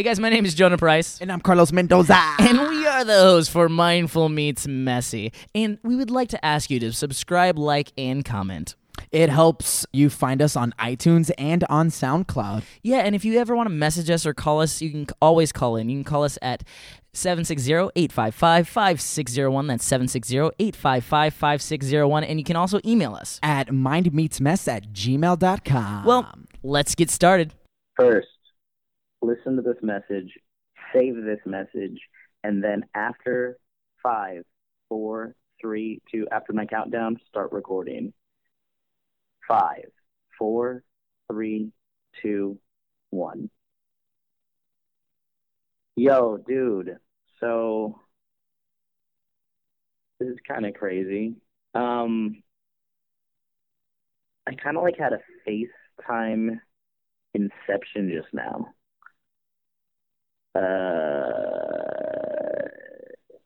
Hey guys, my name is Jonah Price. And I'm Carlos Mendoza. And we are the hosts for Mindful Meets Messy. And we would like to ask you to subscribe, like, and comment. It helps you find us on iTunes and on SoundCloud. Yeah, and if you ever want to message us or call us, you can always call in. You can call us at 760-855-5601. That's 760-855-5601. And you can also email us. At mindmeetsmess at gmail.com. Well, let's get started. First, listen to this message, save this message, and then after five, four, three, two, after my countdown, start recording. Five, four, three, two, one. Yo, dude. So this is kind of crazy. Um, I kind of like had a FaceTime inception just now. Uh,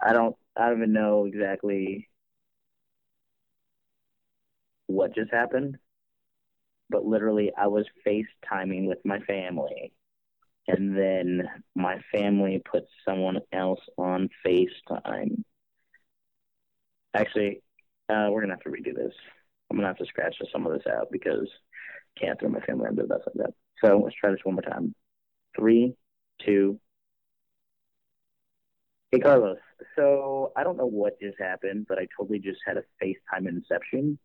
I don't, I don't even know exactly what just happened, but literally, I was FaceTiming with my family, and then my family put someone else on FaceTime. Actually, uh, we're gonna have to redo this. I'm gonna have to scratch some of this out because I can't throw my family under the bus like that. So let's try this one more time. Three, two. Hey Carlos. So I don't know what just happened, but I totally just had a FaceTime inception.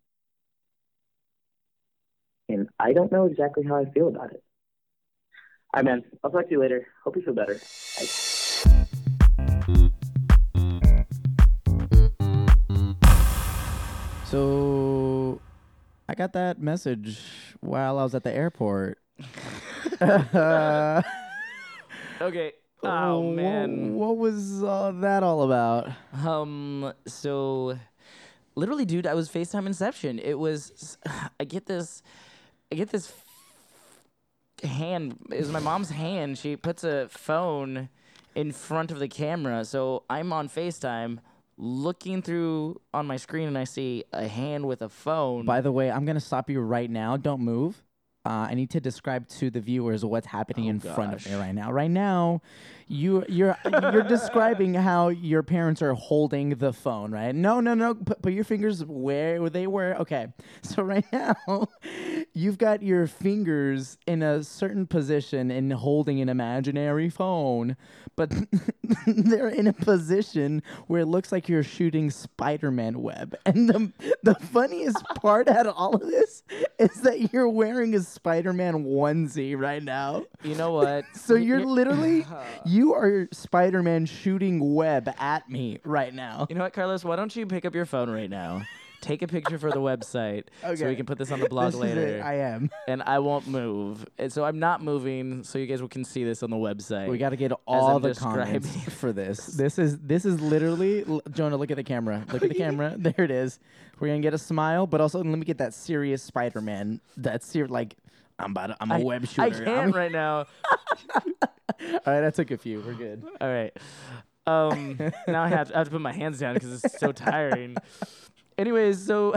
And I don't know exactly how I feel about it. All right, man. I'll talk to you later. Hope you feel better. Bye. So I got that message while I was at the airport. Uh, okay. Oh, wha- man. What, was uh, that all about? Um. So, literally, dude, I was FaceTime Inception. It was. I get this. I get this hand. It was my mom's hand. She puts a phone in front of the camera, so I'm on FaceTime looking through on my screen, and I see a hand with a phone. By the way, I'm going to stop you right now. Don't move. Uh, I need to describe to the viewers what's happening in front of me Oh, gosh. right now. Right now, you you're you're describing how your parents are holding the phone, right? No, no, no. Put, put your fingers where they were. Okay. So right now, you've got your fingers in a certain position and holding an imaginary phone, but they're in a position where it looks like you're shooting Spider-Man web. And the the funniest part out of all of this is that you're wearing a Spider-Man onesie right now. you know what? So you're literally you are Spider-Man shooting web at me right now. You know what, Carlos? Why don't you pick up your phone right now? Take a picture for the website so we can put this on the blog This later. I am. and I won't move. And so I'm not moving, so you guys can see this on the website. We got to get all the comments for this. This is this is literally Jonah. Look at the camera. Look at the camera. There it is. We're gonna get a smile, but also let me get that serious Spider-Man. That's ser- like I'm about. To, I'm a I- web shooter. I I'm- can't right now. all right, I took a few. We're good. All right. Um, now I have, to, I have to put my hands down because it's so tiring. Anyways, so.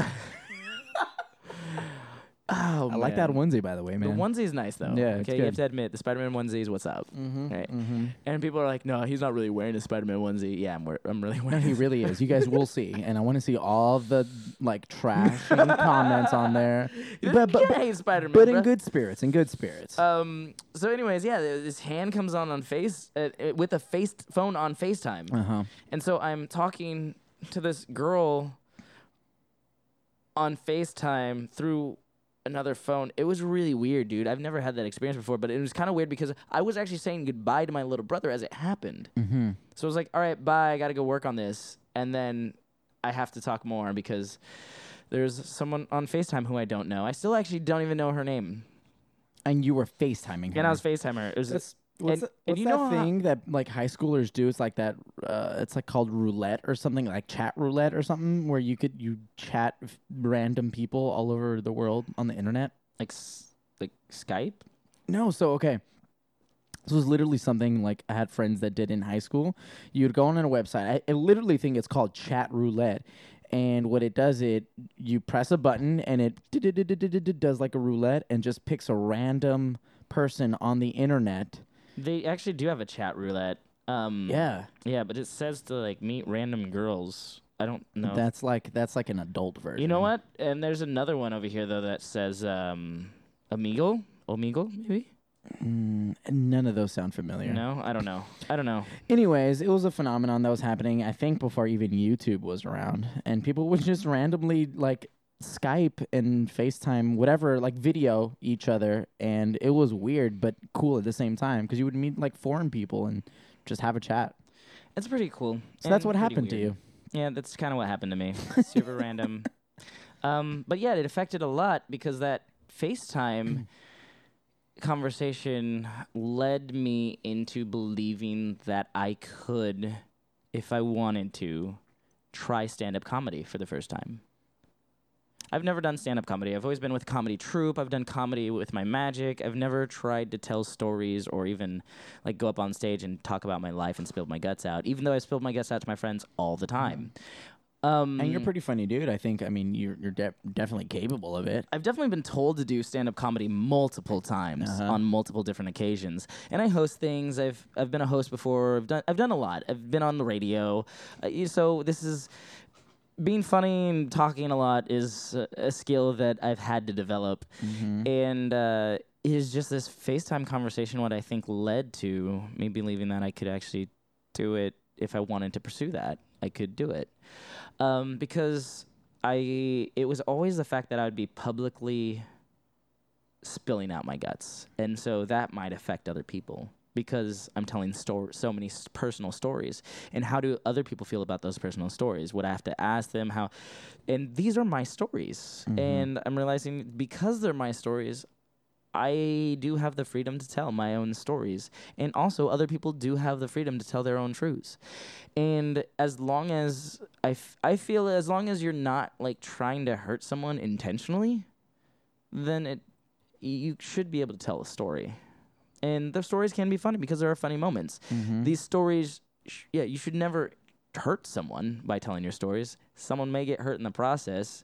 Oh, I like that onesie, by the way, man. The man. onesie's nice though. Yeah, it's okay. You have to admit the Spider-Man onesie is what's up. Mm-hmm, Right. mm-hmm. And people are like, "No, he's not really wearing a Spider-Man onesie." Yeah, I'm. Wear- I'm really No, wearing. he really is. You guys will see, and I want to see all the like trashing comments on there, but but, but, Spider-Man. but in bruh. good spirits. In good spirits. Um. So, anyways, yeah, th- this hand comes on on face uh, uh, with a face phone on Facetime, Uh huh. and so I'm talking to this girl on Facetime through another phone. It was really weird, dude. I've never had that experience before, but it was kind of weird because I was actually saying goodbye to my little brother as it happened. Mm-hmm. So I was like, "All right, bye. I got to go work on this," and then I have to talk more because there's someone on Facetime who I don't know. I still actually don't even know her name. And you were FaceTiming her. And I was FaceTime her. It was what's, and- that, and what's you that know how- thing that like high schoolers do? It's like that. Uh, it's like called roulette or something like chat roulette or something where you could you chat f- random people all over the world on the internet. like s- like Skype. No, so okay. This was literally something like I had friends that did in high school. You'd go on a website. I, I literally think it's called Chat Roulette. And what it does, it you press a button and it does like a roulette and just picks a random person on the internet They actually do have a chat roulette. Um, Yeah, Yeah, but it says to like meet random girls. I don't know. that's like that's like an adult version. you know what? And there's another one over here though that says um, Amigo, Omegle, maybe. Mm, none of those sound familiar. No, I don't know. I don't know. Anyways, it was a phenomenon that was happening. I think before even YouTube was around, and people would just randomly like Skype and FaceTime, whatever, like video each other, and it was weird but cool at the same time because you would meet like foreign people and just have a chat. It's pretty cool. So that's what happened to you. Yeah, that's kind of what happened to me. Super random. Um, but yeah, it affected a lot because that FaceTime conversation led me into believing that I could, if I wanted to, try stand up comedy for the first time. I've never done stand up comedy. I've always been with comedy troupe. I've done comedy with my magic. I've never tried to tell stories or even like go up on stage and talk about my life and spill my guts out, even though I spilled my guts out to my friends all the time. Um, And you're a pretty funny dude. I think. I mean, you're you're de- definitely capable of it. I've definitely been told to do stand up comedy multiple times Uh-huh. on multiple different occasions. And I host things. I've I've been a host before. I've done I've done a lot. I've been on the radio. Uh, so this is being funny and talking a lot is a, a skill that I've had to develop. And uh, is just this FaceTime conversation what I think led to me believing that I could actually do it if I wanted to pursue that. I could do it. Um, because I it was always the fact that I would be publicly spilling out my guts, and so that might affect other people because I'm telling stor- so many s- personal stories. And how do other people feel about those personal stories? Would I have to ask them how? And these are my stories, mm-hmm. and I'm realizing because they're my stories. I do have the freedom to tell my own stories. And also, other people do have the freedom to tell their own truths. And as long as I, f- I feel as long as you're not like trying to hurt someone intentionally, then it you should be able to tell a story. And the stories can be funny because there are funny moments. These stories, sh- yeah, you should never hurt someone by telling your stories. Someone may get hurt in the process,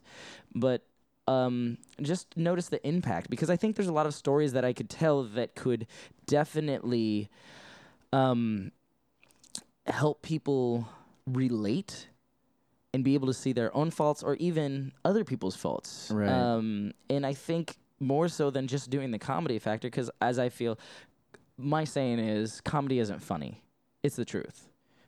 but um, just notice the impact because I think there's a lot of stories that I could tell that could definitely um, help people relate and be able to see their own faults or even other people's faults. Right. Um, and I think more so than just doing the comedy factor, because as I feel, my saying is comedy isn't funny, it's the truth.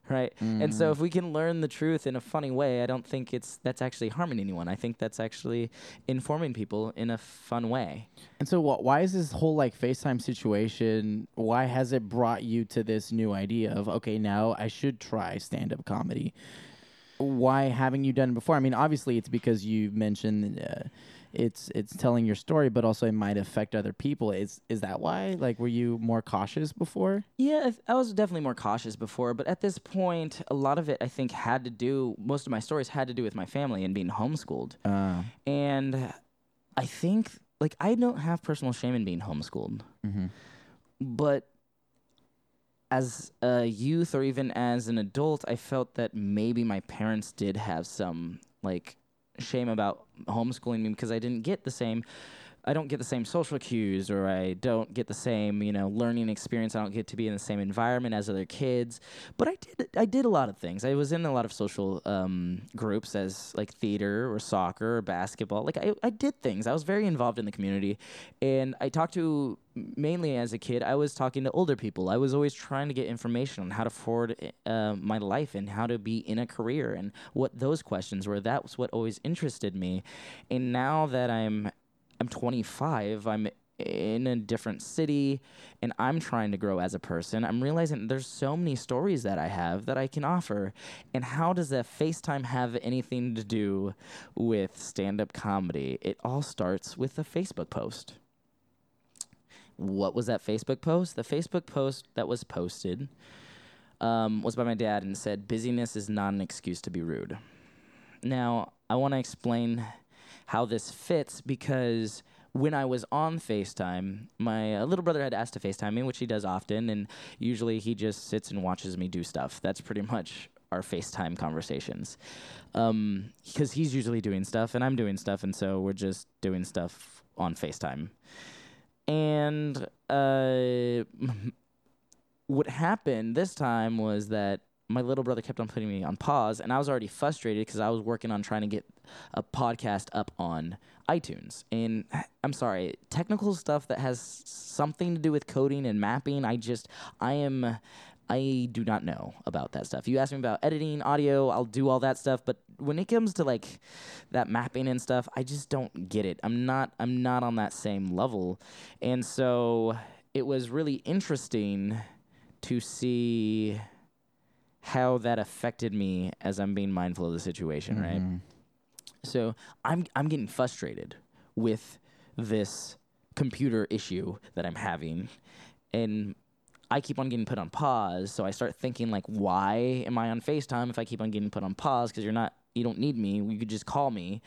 Right, and so if we can learn the truth in a funny way, I don't think it's that's actually harming anyone. I think that's actually informing people in a fun way. And so, wh- why is this whole like FaceTime situation? Why has it brought you to this new idea of okay, now I should try stand up comedy? Why haven't you done it before? I mean, obviously, it's because you mentioned uh, it's it's telling your story, but also it might affect other people. Is is that why? Like, were you more cautious before? Yeah, I, th- I was definitely more cautious before, but at this point, a lot of it I think had to do. Most of my stories had to do with my family and being homeschooled, Uh, and I think like I don't have personal shame in being homeschooled, mhm. but as a youth or even as an adult, I felt that maybe my parents did have some like shame about homeschooling me because I didn't get the same I don't get the same social cues or I don't get the same, you know, learning experience. I don't get to be in the same environment as other kids. But I did I did a lot of things. I was in a lot of social um, groups as like theater or soccer or basketball. Like I, I did things. I was very involved in the community. And I talked to mainly as a kid, I was talking to older people. I was always trying to get information on how to forward uh, my life and how to be in a career and what those questions were. That was what always interested me. And now that I'm I'm 25. I'm in a different city and I'm trying to grow as a person. I'm realizing there's so many stories that I have that I can offer. And how does that FaceTime have anything to do with stand up comedy? It all starts with a Facebook post. What was that Facebook post? The Facebook post that was posted um, was by my dad and said, Busyness is not an excuse to be rude. Now, I want to explain how this fits because when I was on FaceTime, my uh, little brother had asked to FaceTime me, which he does often, and usually he just sits and watches me do stuff. That's pretty much our FaceTime conversations. Um, because he's usually doing stuff and I'm doing stuff, and so we're just doing stuff on FaceTime. And uh, what happened this time was that my little brother kept on putting me on pause, and I was already frustrated because I was working on trying to get a podcast up on iTunes. And I'm sorry, technical stuff that has something to do with coding and mapping, I just, I am. I do not know about that stuff. You ask me about editing audio, I'll do all that stuff, but when it comes to like that mapping and stuff, I just don't get it. I'm not I'm not on that same level. And so it was really interesting to see how that affected me as I'm being mindful of the situation, right? Mm-hmm. So I'm I'm getting frustrated with this computer issue that I'm having, and I keep on getting put on pause. So I start thinking like, why am I on Facetime if I keep on getting put on pause? Because you're not, you don't need me. You could just call me.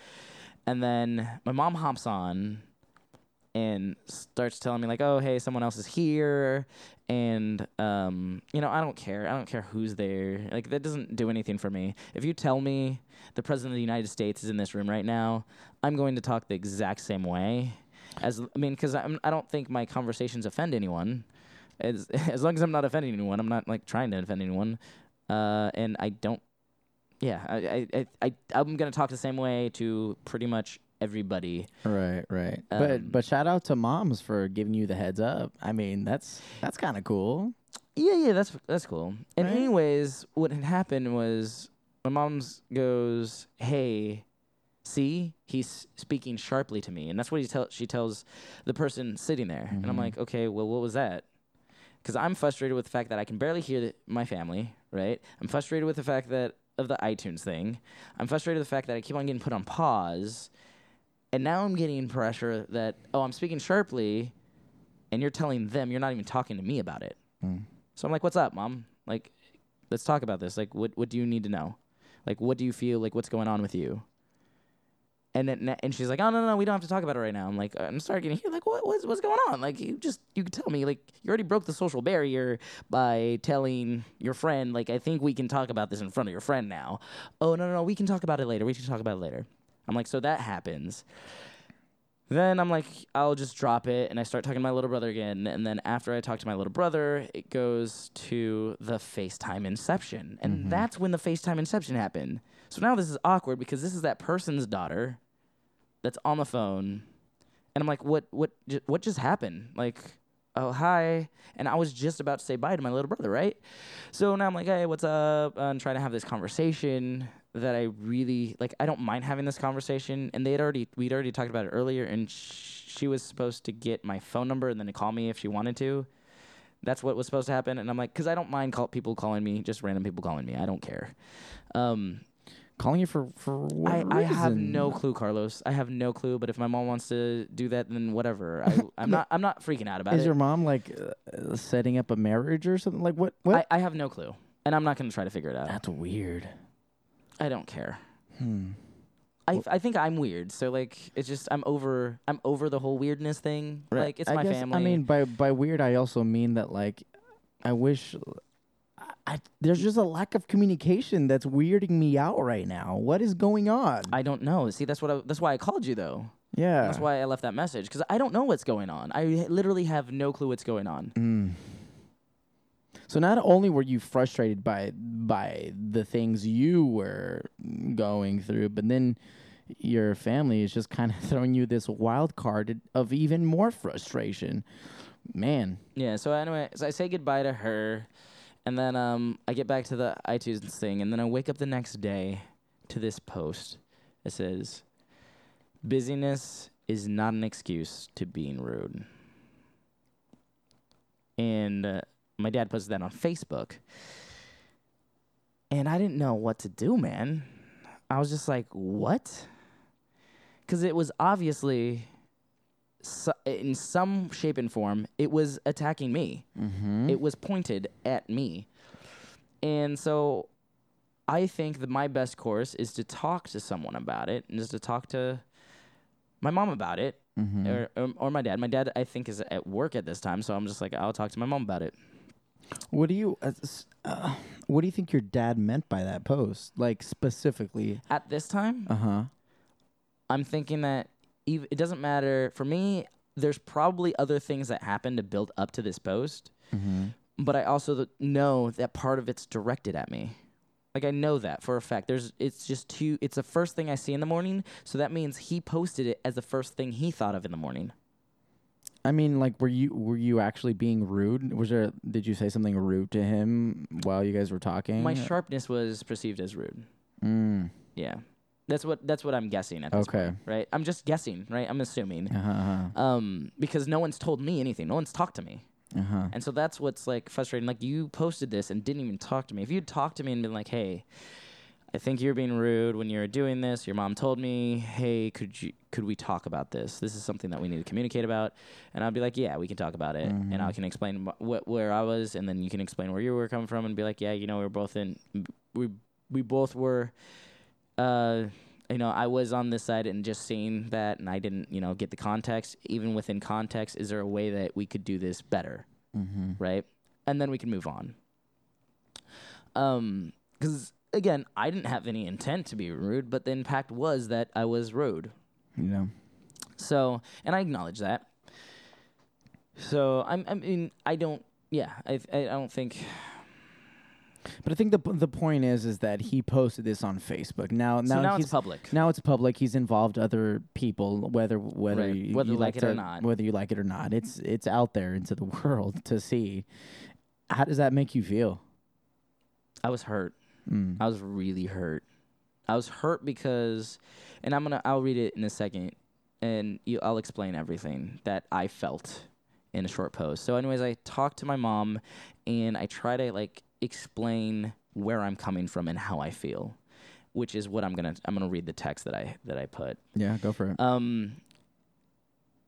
And then my mom hops on and starts telling me like, "Oh, hey, someone else is here," and um, you know, I don't care. I don't care who's there. Like that doesn't do anything for me. If you tell me the president of the United States is in this room right now, I'm going to talk the exact same way. As I mean, because I'm I don't think my conversations offend anyone. As as long as I'm not offending anyone, I'm not like trying to offend anyone. Uh, and I don't. Yeah, I I I, I I'm gonna talk the same way to pretty much everybody. Right, right. Um, but but shout out to moms for giving you the heads up. I mean, that's that's kind of cool. Yeah, yeah, that's that's cool. And Right. anyways, what had happened was my mom's goes, "Hey, see, he's speaking sharply to me," and that's what he tell she tells the person sitting there. And I'm Mhm. like, "Okay, well, what was that?" Because I'm frustrated with the fact that I can barely hear the, my family. Right? I'm frustrated with the fact that of the iTunes thing. I'm frustrated with the fact that I keep on getting put on pause, and now I'm getting pressure that oh, I'm speaking sharply, and you're telling them you're not even talking to me about it. Mm. So I'm like, "What's up, mom? Like, let's talk about this. Like, what what do you need to know? Like, what do you feel? Like, what's going on with you?" And then and she's like, "Oh no no, no, we don't have to talk about it right now." I'm like, I'm starting to hear like, what what's what's going on? Like, you just you could tell me like you already broke the social barrier by telling your friend like I think we can talk about this in front of your friend now. Oh no no no, we can talk about it later. We can talk about it later. I'm like, so that happens. Then I'm like, I'll just drop it and I start talking to my little brother again. And then after I talk to my little brother, it goes to the FaceTime inception. And mm-hmm. that's when the FaceTime inception happened. So now this is awkward because this is that person's daughter that's on the phone. And I'm like, what what ju- what just happened? Like, oh hi. And I was just about to say bye to my little brother, right? So now I'm like, hey, what's up? i'm trying to have this conversation that I really like. I don't mind having this conversation, and they had already we'd already talked about it earlier, and sh- she was supposed to get my phone number and then to call me if she wanted to. That's what was supposed to happen, and I'm like, because I don't mind call- people calling me, just random people calling me. I don't care. Um, Calling you for for what I, I have no clue, Carlos. I have no clue. But if my mom wants to do that, then whatever. I, I'm not. I'm not freaking out about Is it. your mom like uh, setting up a marriage or something? Like what? What? I, I have no clue, and I'm not going to try to figure it out. That's weird. I don't care. Hmm. I, I think I'm weird. So like it's just I'm over I'm over the whole weirdness thing. Like it's I my guess, family. I mean, by by weird, I also mean that like, I wish. I, I there's just a lack of communication that's weirding me out right now. What is going on? I don't know. See, that's what I, that's why I called you though. yeah. That's why I left that message because I don't know what's going on. I literally have no clue what's going on. Mm. So not only were you frustrated by by the things you were going through, but then your family is just kind of throwing you this wild card of even more frustration. Man, Yeah. So anyway, so I say goodbye to her, and then um I get back to the iTunes thing, and then I wake up the next day to this post. It says, "Busyness is not an excuse to being rude." And uh, my dad posted that on Facebook, and I didn't know what to do, man. I was just like, "What?" Because it was obviously so, in some shape and form, it was attacking me. mm-hmm. It was pointed at me. And so I think that my best course is to talk to someone about it and just to talk to my mom about it mm-hmm. or, or, or my dad. My dad, I think, is at work at this time. So I'm just like, I'll talk to my mom about it. What do you uh, uh, what do you think your dad meant by that post? Like specifically? At this time, Uh huh. I'm thinking that ev- it doesn't matter. For me, there's probably other things that happened to build up to this post. Mm-hmm. but I also th- know that part of it's directed at me. Like I know that for a fact. There's it's just too it's the first thing I see in the morning, so that means he posted it as the first thing he thought of in the morning. I mean, like, were you were you actually being rude? Was there? Did you say something rude to him while you guys were talking? My sharpness was perceived as rude. Mm, Yeah. That's what that's what I'm guessing at this Okay. point, right? I'm just guessing, right? I'm assuming. uh-huh, Um because no one's told me anything. No one's talked to me. uh-huh. And so that's what's like frustrating. Like you posted this and didn't even talk to me. If you'd talked to me and been like, "Hey, I think you're being rude when you're doing this. Your mom told me, "Hey, could you could we talk about this? This is something that we need to communicate about." And I'd be like, "Yeah, we can talk about it." And I can explain wh- wh- where I was and then you can explain where you were coming from and be like, "Yeah, you know, we were both in we we both were uh you know, I was on this side and just seeing that, and I didn't, you know, get the context. Even within context, is there a way that we could do this better? Mm-hmm. right? And then we can move on. Um, because again, I didn't have any intent to be rude, but the impact was that I was rude. You know. So, and I acknowledge that. So I'm, I mean, I don't. Yeah, I, I don't think. But I think the the point is is that he posted this on Facebook. Now now, so now he's it's public. now it's public. He's involved other people, whether whether Right. you, Whether you you like it or not. whether you like it or not. It's it's out there into the world to see. How does that make you feel? I was hurt. Mm. I was really hurt. I was hurt because, and I'm gonna I'll read it in a second, and you, I'll explain everything that I felt in a short post. So, anyways, I talked to my mom, and I try to like explain where I'm coming from and how I feel, which is what I'm gonna I'm gonna read the text that I that I put. Yeah, go for it. Um,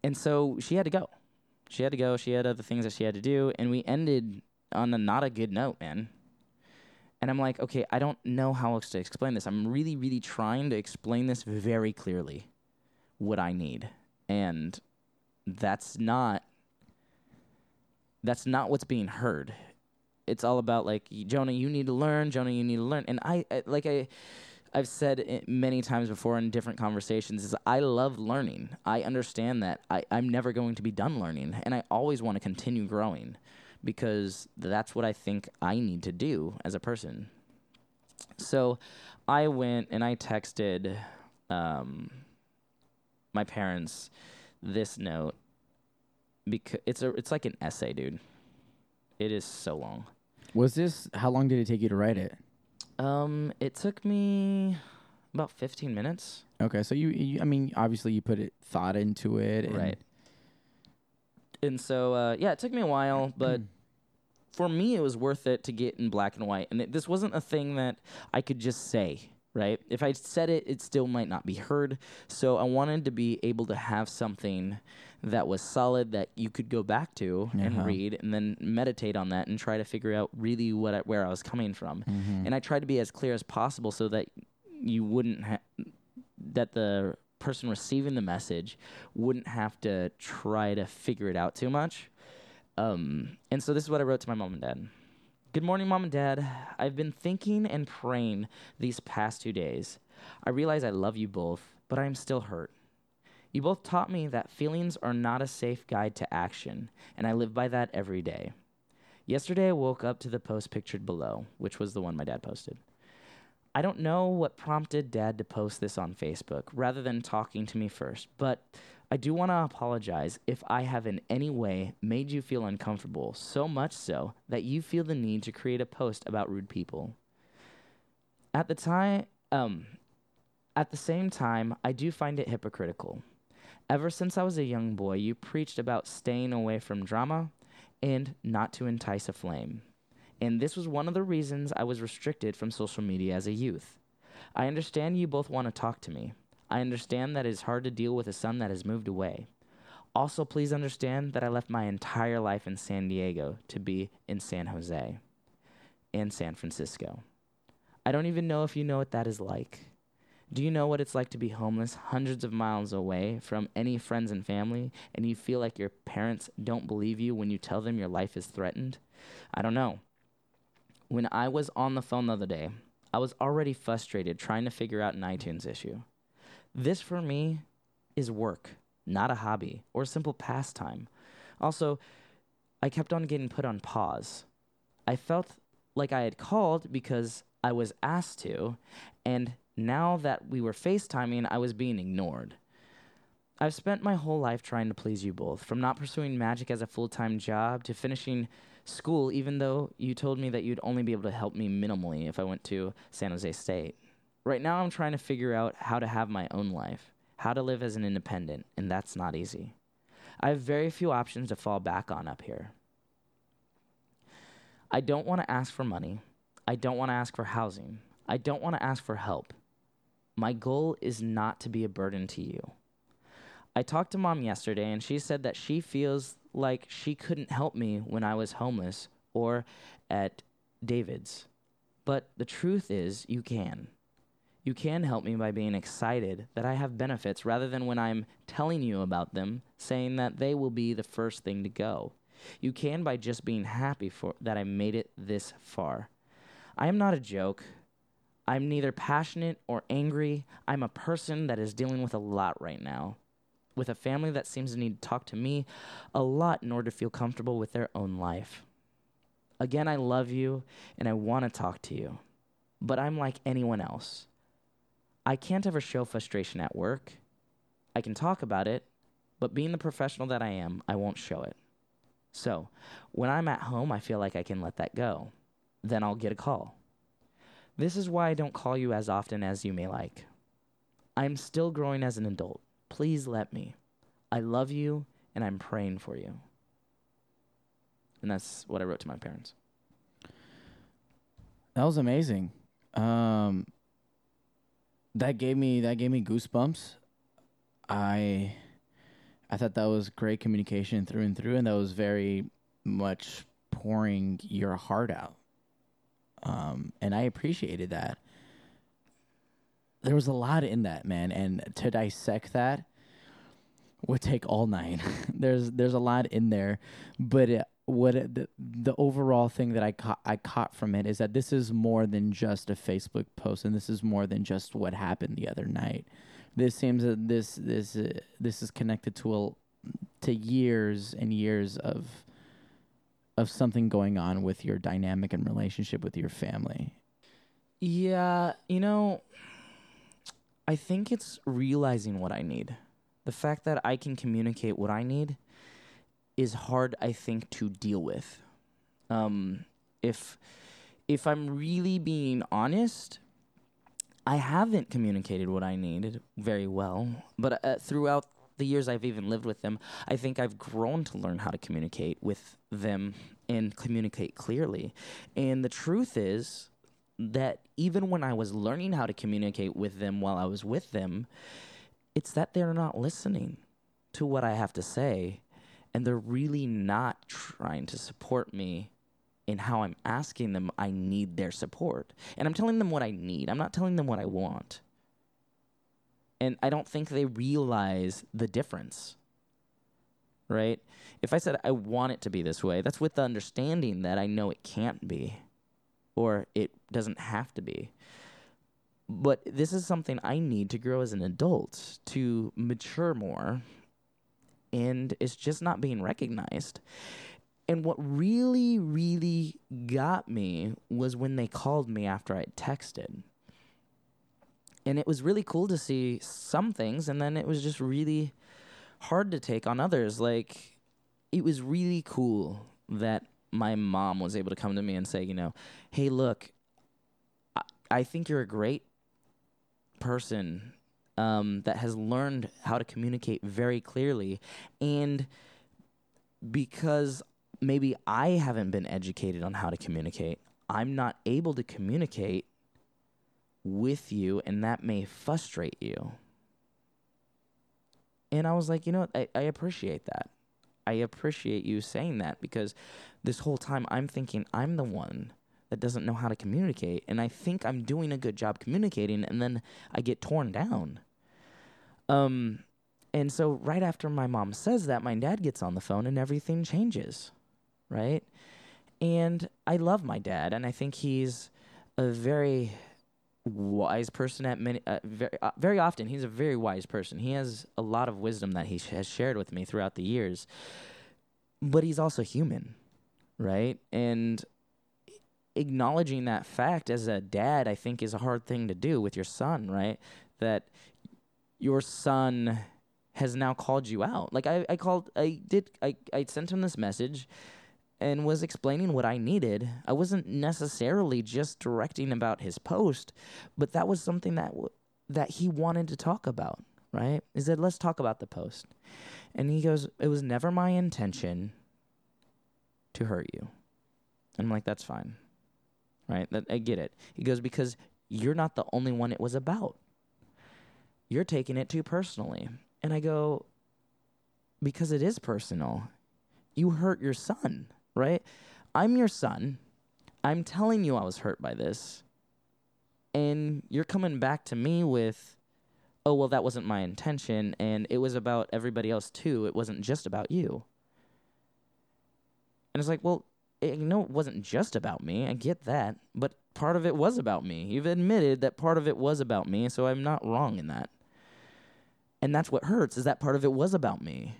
and so she had to go. She had to go. She had other things that she had to do, and we ended on a not a good note, man. And I'm like, okay, I don't know how else to explain this. I'm really, really trying to explain this very clearly, what I need, and that's not. That's not what's being heard. It's all about like Jonah, you need to learn. Jonah, you need to learn. And I, I like I, I've said many times before in different conversations is I love learning. I understand that I, I'm never going to be done learning, and I always want to continue growing because that's what I think I need to do as a person. So I went and I texted um, my parents this note because it's a it's like an essay, dude. It is so long. Was this how long did it take you to write it? Um, it took me about 15 minutes. Okay, so you, you I mean, obviously you put it thought into it, and Right. And so, uh, yeah, it took me a while, but for me, it was worth it to get in black and white. And it, this wasn't a thing that I could just say, right? If I said it, it still might not be heard. So I wanted to be able to have something that was solid that you could go back to Uh-huh. and read and then meditate on that and try to figure out really what I, where I was coming from. Mm-hmm. And I tried to be as clear as possible so that you wouldn't ha- that the person receiving the message wouldn't have to try to figure it out too much. Um, and so this is what I wrote to my mom and dad. Good morning, mom and dad. I've been thinking and praying these past two days. I realize I love you both, but I am still hurt. You both taught me that feelings are not a safe guide to action, and I live by that every day. Yesterday, I woke up to the post pictured below, which was the one my dad posted. I don't know what prompted dad to post this on Facebook rather than talking to me first, but I do want to apologize if I have in any way made you feel uncomfortable, so much so that you feel the need to create a post about rude people. At the time, um, at the same time, I do find it hypocritical. Ever since I was a young boy, you preached about staying away from drama and not to entice a flame. And this was one of the reasons I was restricted from social media as a youth. I understand you both want to talk to me. I understand that it is hard to deal with a son that has moved away. Also, please understand that I left my entire life in San Diego to be in San Jose and San Francisco. I don't even know if you know what that is like. Do you know what it's like to be homeless hundreds of miles away from any friends and family, and you feel like your parents don't believe you when you tell them your life is threatened? I don't know. When I was on the phone the other day, I was already frustrated trying to figure out an iTunes issue. This for me is work, not a hobby or a simple pastime. Also, I kept on getting put on pause. I felt like I had called because I was asked to, and now that we were FaceTiming, I was being ignored. I've spent my whole life trying to please you both, from not pursuing magic as a full time job to finishing school, even though you told me that you'd only be able to help me minimally if I went to San Jose State. Right now, I'm trying to figure out how to have my own life, how to live as an independent, and that's not easy. I have very few options to fall back on up here. I don't want to ask for money. I don't want to ask for housing. I don't want to ask for help. My goal is not to be a burden to you. I talked to mom yesterday, and she said that she feels like she couldn't help me when I was homeless or at David's. But the truth is, you can. You can help me by being excited that I have benefits rather than when I'm telling you about them, saying that they will be the first thing to go. You can by just being happy for that I made it this far. I am not a joke. I'm neither passionate or angry. I'm a person that is dealing with a lot right now. With a family that seems to need to talk to me a lot in order to feel comfortable with their own life. Again, I love you and I want to talk to you. But I'm like anyone else. I can't ever show frustration at work. I can talk about it, but being the professional that I am, I won't show it. So, when I'm at home, I feel like I can let that go. Then I'll get a call. This is why I don't call you as often as you may like. I'm still growing as an adult. Please let me. I love you and I'm praying for you. And that's what I wrote to my parents. That was amazing. Um, that gave me that gave me goosebumps. I I thought that was great communication through and through, and that was very much pouring your heart out. Um, and I appreciated that. There was a lot in that, man, and to dissect that would take all night. there's there's a lot in there, but it, what it, the the overall thing that I caught I caught from it is that this is more than just a Facebook post, and this is more than just what happened the other night. This seems that this this uh, this is connected to a, to years and years of of something going on with your dynamic and relationship with your family. Yeah, you know, I think it's realizing what I need. The fact that I can communicate what I need is hard, I think, to deal with. Um, if if I'm really being honest, I haven't communicated what I needed very well. But uh, throughout the years I've even lived with them, I think I've grown to learn how to communicate with them and communicate clearly. And the truth is that even when I was learning how to communicate with them while I was with them, it's that they're not listening to what I have to say and they're really not trying to support me in how I'm asking them I need their support. And I'm telling them what I need. I'm not telling them what I want and I don't think they realize the difference. Right? If I said I want it to be this way, that's with the understanding that I know it can't be or it doesn't have to be. But this is something I need to grow as an adult, to mature more, and it's just not being recognized. And what really, really got me was when they called me after I texted and it was really cool to see some things and then it was just really hard to take on others like it was really cool that my mom was able to come to me and say you know hey look i, I think you're a great person um, that has learned how to communicate very clearly and because maybe i haven't been educated on how to communicate i'm not able to communicate with you, and that may frustrate you. And I was like, you know what? I, I appreciate that. I appreciate you saying that because this whole time I'm thinking I'm the one that doesn't know how to communicate. And I think I'm doing a good job communicating, and then I get torn down. Um, and so right after my mom says that, my dad gets on the phone and everything changes, right? And I love my dad, and I think he's a very wise person at many uh, very, uh, very often he's a very wise person he has a lot of wisdom that he sh- has shared with me throughout the years but he's also human right and acknowledging that fact as a dad, I think, is a hard thing to do with your son, right? That your son has now called you out. Like I, I called, I did, I, I sent him this message and was explaining what I needed. I wasn't necessarily just directing about his post, but that was something that w- that he wanted to talk about. Right? He said, "Let's talk about the post," and he goes, "It was never my intention to hurt you." And I'm like, "That's fine." Right? That I get it. He goes, "Because you're not the only one it was about. You're taking it too personally." And I go, "Because it is personal. You hurt your son." right? I'm your son. I'm telling you I was hurt by this. And you're coming back to me with, oh, well, that wasn't my intention. And it was about everybody else too. It wasn't just about you. And it's like, well, it, you know, it wasn't just about me. I get that. But part of it was about me. You've admitted that part of it was about me. So I'm not wrong in that. And that's what hurts is that part of it was about me.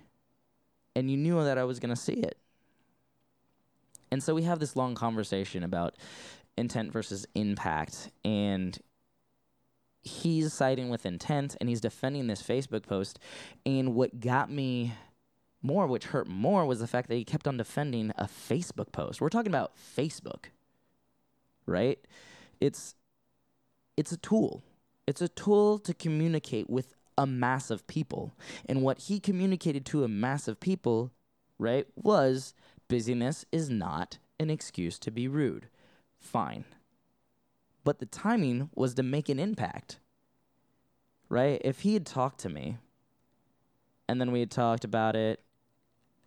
And you knew that I was going to see it. And so we have this long conversation about intent versus impact. And he's siding with intent and he's defending this Facebook post. And what got me more, which hurt more, was the fact that he kept on defending a Facebook post. We're talking about Facebook, right? It's it's a tool. It's a tool to communicate with a mass of people. And what he communicated to a mass of people, right, was Busyness is not an excuse to be rude. Fine. But the timing was to make an impact. Right? If he had talked to me and then we had talked about it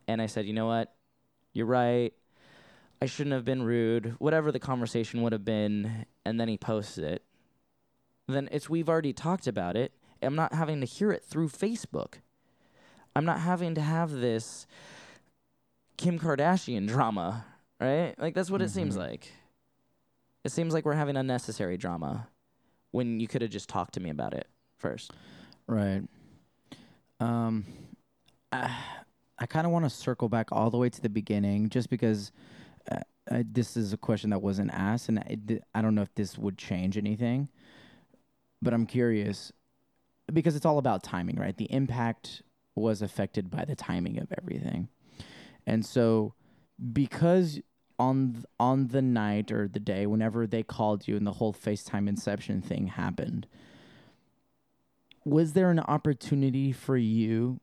and I said, you know what? You're right. I shouldn't have been rude, whatever the conversation would have been, and then he posted it, then it's we've already talked about it. I'm not having to hear it through Facebook. I'm not having to have this Kim Kardashian drama, right? Like that's what mm-hmm. it seems mm-hmm. like. It seems like we're having unnecessary drama when you could have just talked to me about it first. Right. Um I, I kind of want to circle back all the way to the beginning just because uh, uh, this is a question that wasn't asked and I, I don't know if this would change anything. But I'm curious because it's all about timing, right? The impact was affected by the timing of everything. And so because on on the night or the day whenever they called you and the whole FaceTime inception thing happened, was there an opportunity for you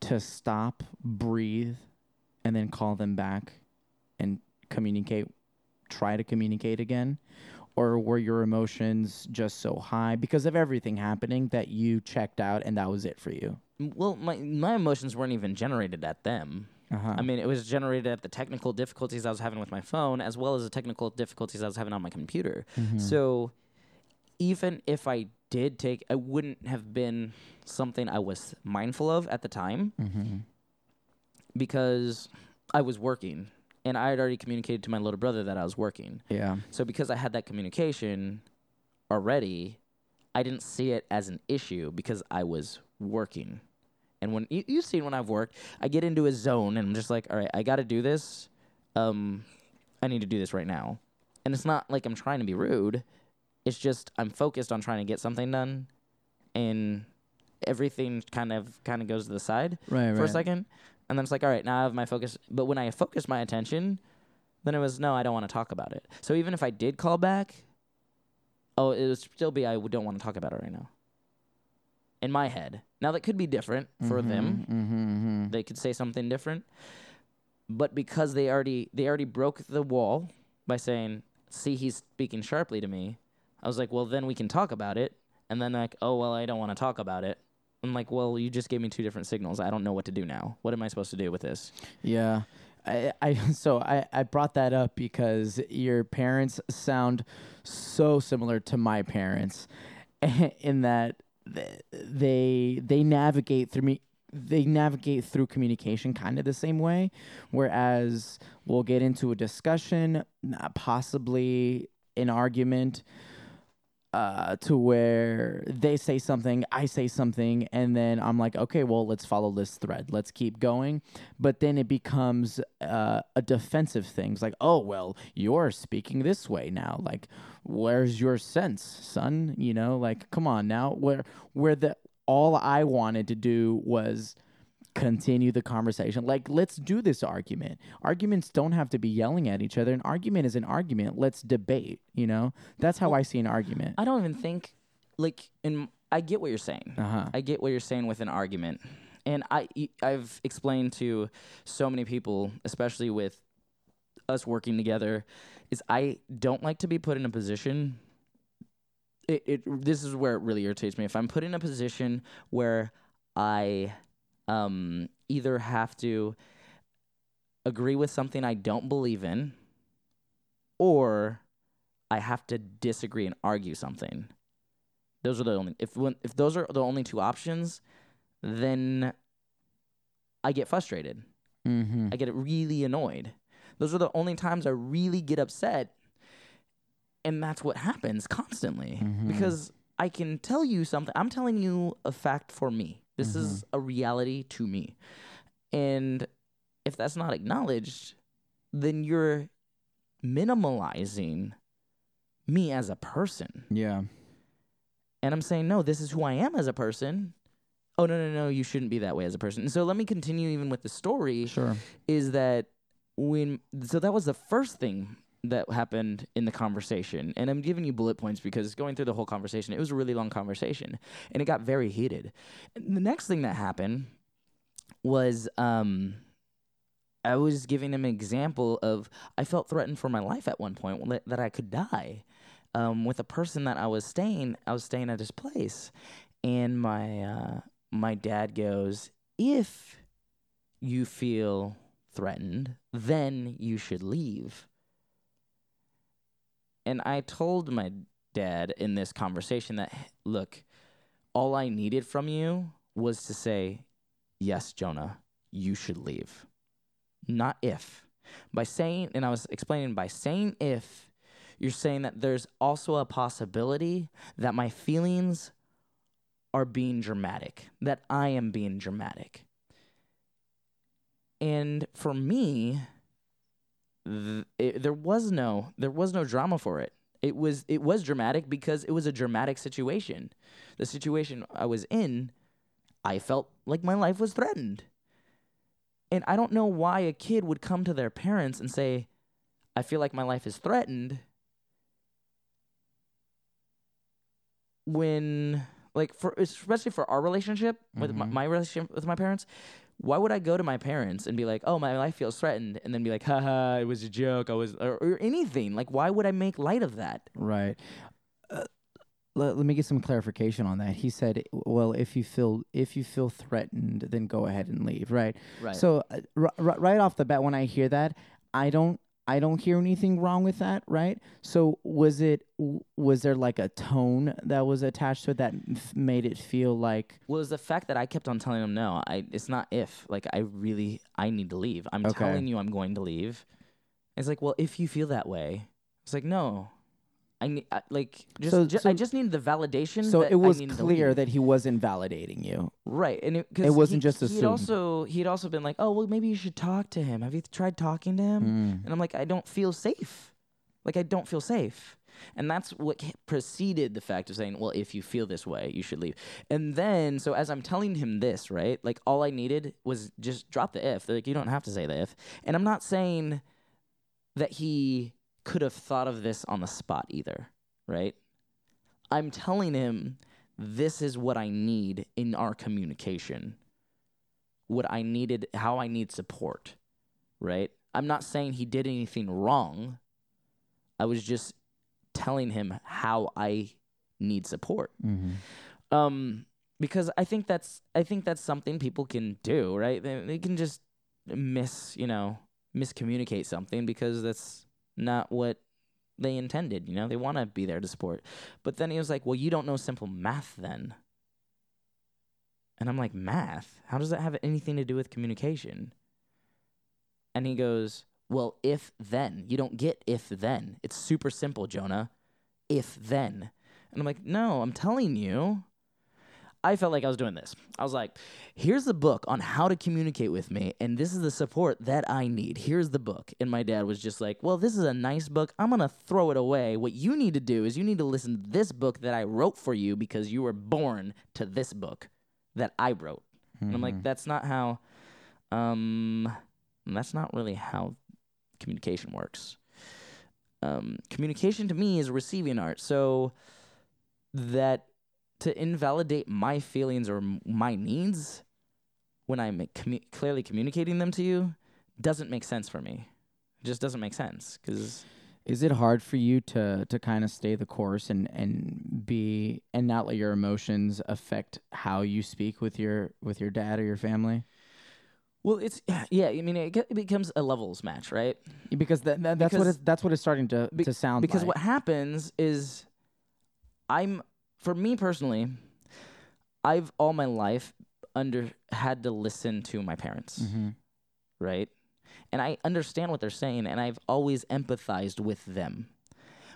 to stop, breathe, and then call them back and communicate, try to communicate again? Or were your emotions just so high because of everything happening that you checked out and that was it for you? Well, my my emotions weren't even generated at them. Uh-huh. I mean, it was generated at the technical difficulties I was having with my phone, as well as the technical difficulties I was having on my computer. Mm-hmm. So, even if I did take, it wouldn't have been something I was mindful of at the time, mm-hmm. because I was working, and I had already communicated to my little brother that I was working. Yeah. So because I had that communication already, I didn't see it as an issue because I was working. And when you, you've seen when I've worked, I get into a zone and I'm just like, all right, I got to do this. Um, I need to do this right now. And it's not like I'm trying to be rude. It's just I'm focused on trying to get something done, and everything kind of kind of goes to the side right, for right. a second, and then it's like, all right, now I have my focus. But when I focused my attention, then it was no, I don't want to talk about it. So even if I did call back, oh, it would still be I don't want to talk about it right now in my head. Now that could be different for mm-hmm, them. Mm-hmm, mm-hmm. They could say something different, but because they already they already broke the wall by saying, "See, he's speaking sharply to me." I was like, "Well, then we can talk about it." And then like, "Oh, well, I don't want to talk about it." I'm like, "Well, you just gave me two different signals. I don't know what to do now. What am I supposed to do with this?" Yeah. I, I so I, I brought that up because your parents sound so similar to my parents in that they they navigate through me they navigate through communication kind of the same way whereas we'll get into a discussion possibly an argument uh, to where they say something, I say something, and then I'm like, okay, well, let's follow this thread. Let's keep going. But then it becomes uh, a defensive thing. It's like, oh, well, you're speaking this way now. Like, where's your sense, son? You know, like, come on now. Where, where the all I wanted to do was continue the conversation. Like, let's do this argument. Arguments don't have to be yelling at each other. An argument is an argument. Let's debate, you know? That's how I see an argument. I don't even think like in I get what you're saying. Uh-huh. I get what you're saying with an argument. And I, I've explained to so many people, especially with us working together, is I don't like to be put in a position it, it this is where it really irritates me. If I'm put in a position where I um either have to agree with something I don't believe in or I have to disagree and argue something. Those are the only if when, if those are the only two options, then I get frustrated. Mm-hmm. I get really annoyed. Those are the only times I really get upset. And that's what happens constantly Mhm. because I can tell you something. I'm telling you a fact for me. This mm-hmm. is a reality to me. And if that's not acknowledged, then you're minimalizing me as a person. Yeah. And I'm saying, no, this is who I am as a person. Oh, no, no, no, you shouldn't be that way as a person. And so let me continue even with the story Sure. is that when so that was the first thing that happened in the conversation. And i'm giving you bullet points because going through the whole conversation it was a really long conversation and it got very heated. And the next thing that happened was um i was giving him an example of i felt threatened for my life at one point that- i could die. Um, with a person that i was staying i was staying at his place. And my uh, my dad goes if you feel threatened, then you should leave. And I told my dad in this conversation that, look, all I needed from you was to say, yes, Jonah, you should leave. Not if. By saying, and I was explaining, by saying if, you're saying that there's also a possibility that my feelings are being dramatic, that I am being dramatic. And for me, th- it, there was no there was no drama for it. It was it was dramatic because it was a dramatic situation. The situation I was in, I felt like my life was threatened. And I don't know why a kid would come to their parents and say, "I feel like my life is threatened." When like for especially for our relationship with my, Mhm. my relationship with my parents, why would I go to my parents and be like, "Oh, my life feels threatened," and then be like, "Haha, it was a joke. I was," or, or anything. Like, why would I make light of that? Right. Uh, let, let me get some clarification on that. He said, "Well, if you feel if you feel threatened, then go ahead and leave." Right. Right. So uh, r- r- right off the bat, when I hear that, I don't I don't hear anything wrong with that. Right. So was it was there like a tone that was attached to it that f- made it feel like was the fact that I kept on telling him no. I it's not if like I really I need to leave. I'm Okay. telling you I'm going to leave. It's like, well, if you feel that way, it's like no. I need I, like just So- ju- so- I just needed the validation. so that it was needed to clear leave. that he wasn't validating you. right, and it, 'cause It wasn't he, just He'd assumed. also he'd also been like, oh well, maybe you should talk to him. Have you tried talking to him? Mm. And I'm like, I don't feel safe. Like I don't feel safe. And that's what preceded the fact of saying, well, if you feel this way, you should leave. And then, so as I'm telling him this, right? Like all I needed was just drop the if. They're like, you don't have to say the if. And I'm not saying that he could have thought of this on the spot either, right? I'm telling him this is what I need in our communication. What I needed, how I need support, right? I'm not saying he did anything wrong. I was just telling him how I need support. hmm Um, because I think that's I think that's something people can do, right? They, they can just miss, you know, miscommunicate something because that's not what they intended. You know, they want to be there to support. But then he was like, "Well, you don't know simple math, then." And I'm like, "Math? How does that have anything to do with communication?" And he goes, "Well, if then. You don't get if then. It's super simple, Jonah. If then." And I'm like, no, I'm telling you. I felt like I was doing this. I was like, here's the book on how to communicate with me, and this is the support that I need. Here's the book. And my dad was just like, well, this is a nice book. I'm going to throw it away. What you need to do is you need to listen to this book that I wrote for you because you were born to this book that I wrote. And I'm like, that's not how, um, that's not really how communication works. Um, communication to me is receiving art. So that to invalidate my feelings or my needs when I'm commu- clearly communicating them to you doesn't make sense for me. It just doesn't make sense because Is it hard for you to to kind of stay the course and and be and not let your emotions affect how you speak with your with your dad or your family? well, it's yeah. I mean, it, it becomes a levels match, right? Because that, that that's what it's, that's what it's starting to Be- to sound because like. what happens is i'm for me personally i've all my life under had to listen to my parents hmm right? And i understand what they're saying and i've always empathized with them.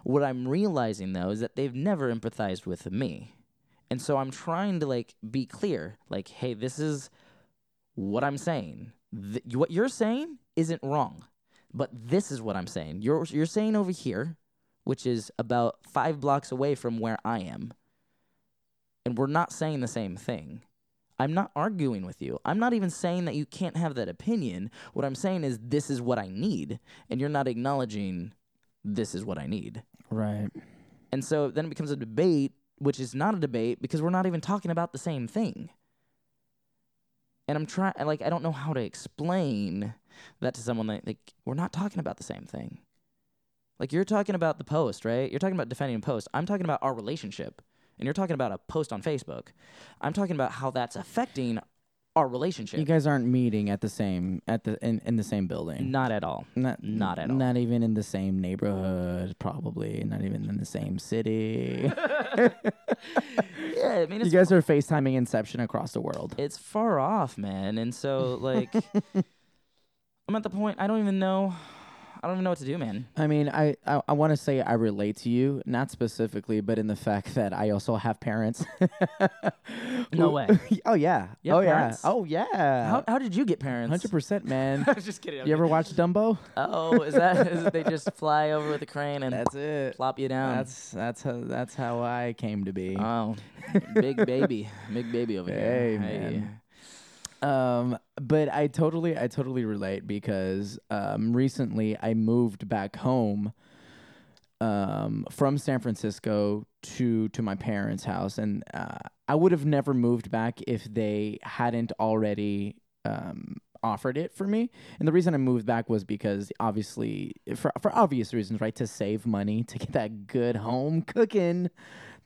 What i'm realizing though is that they've never empathized with me. And so i'm trying to like be clear like hey this is what i'm saying. Th- what you're saying isn't wrong but this is what i'm saying. You're you're saying over here which is about 5 blocks away from where i am and we're not saying the same thing I'm not arguing with you. I'm not even saying that you can't have that opinion. What I'm saying is this is what I need, and you're not acknowledging this is what I need. Right. And so then it becomes a debate, which is not a debate because we're not even talking about the same thing. And I'm trying, like, I don't know how to explain that to someone that, like, we're not talking about the same thing. Like, you're talking about the post, right? You're talking about defending a post. I'm talking about our relationship. And you're talking about a post on Facebook. I'm talking about how that's affecting our relationship. You guys aren't meeting at the same at the in, in the same building. not at all. Not not at all. Not even in the same neighborhood, probably. Not even in the same city. Yeah, I mean, you guys are FaceTiming Inception across the world. it's far off, man. And so, like, I'm at the point I don't even know. I don't even know what to do, man. I mean, I I, I want to say I relate to you, not specifically, but in the fact that I also have parents. No way. oh yeah. You oh parents? yeah. Oh yeah. How, how did you get parents? Hundred percent, man. I was just kidding. you ever watch Dumbo? Oh, is that is it they just fly over with a crane and That's it. plop you down? That's that's how that's how I came to be. oh, big baby, big baby over Hey, here. man. Um, but I totally, I totally relate because um, recently I moved back home um, from San Francisco to to my parents' house, and uh, I would have never moved back if they hadn't already um, offered it for me. And the reason I moved back was because obviously, for for obvious reasons, right, to save money, to get that good home cooking.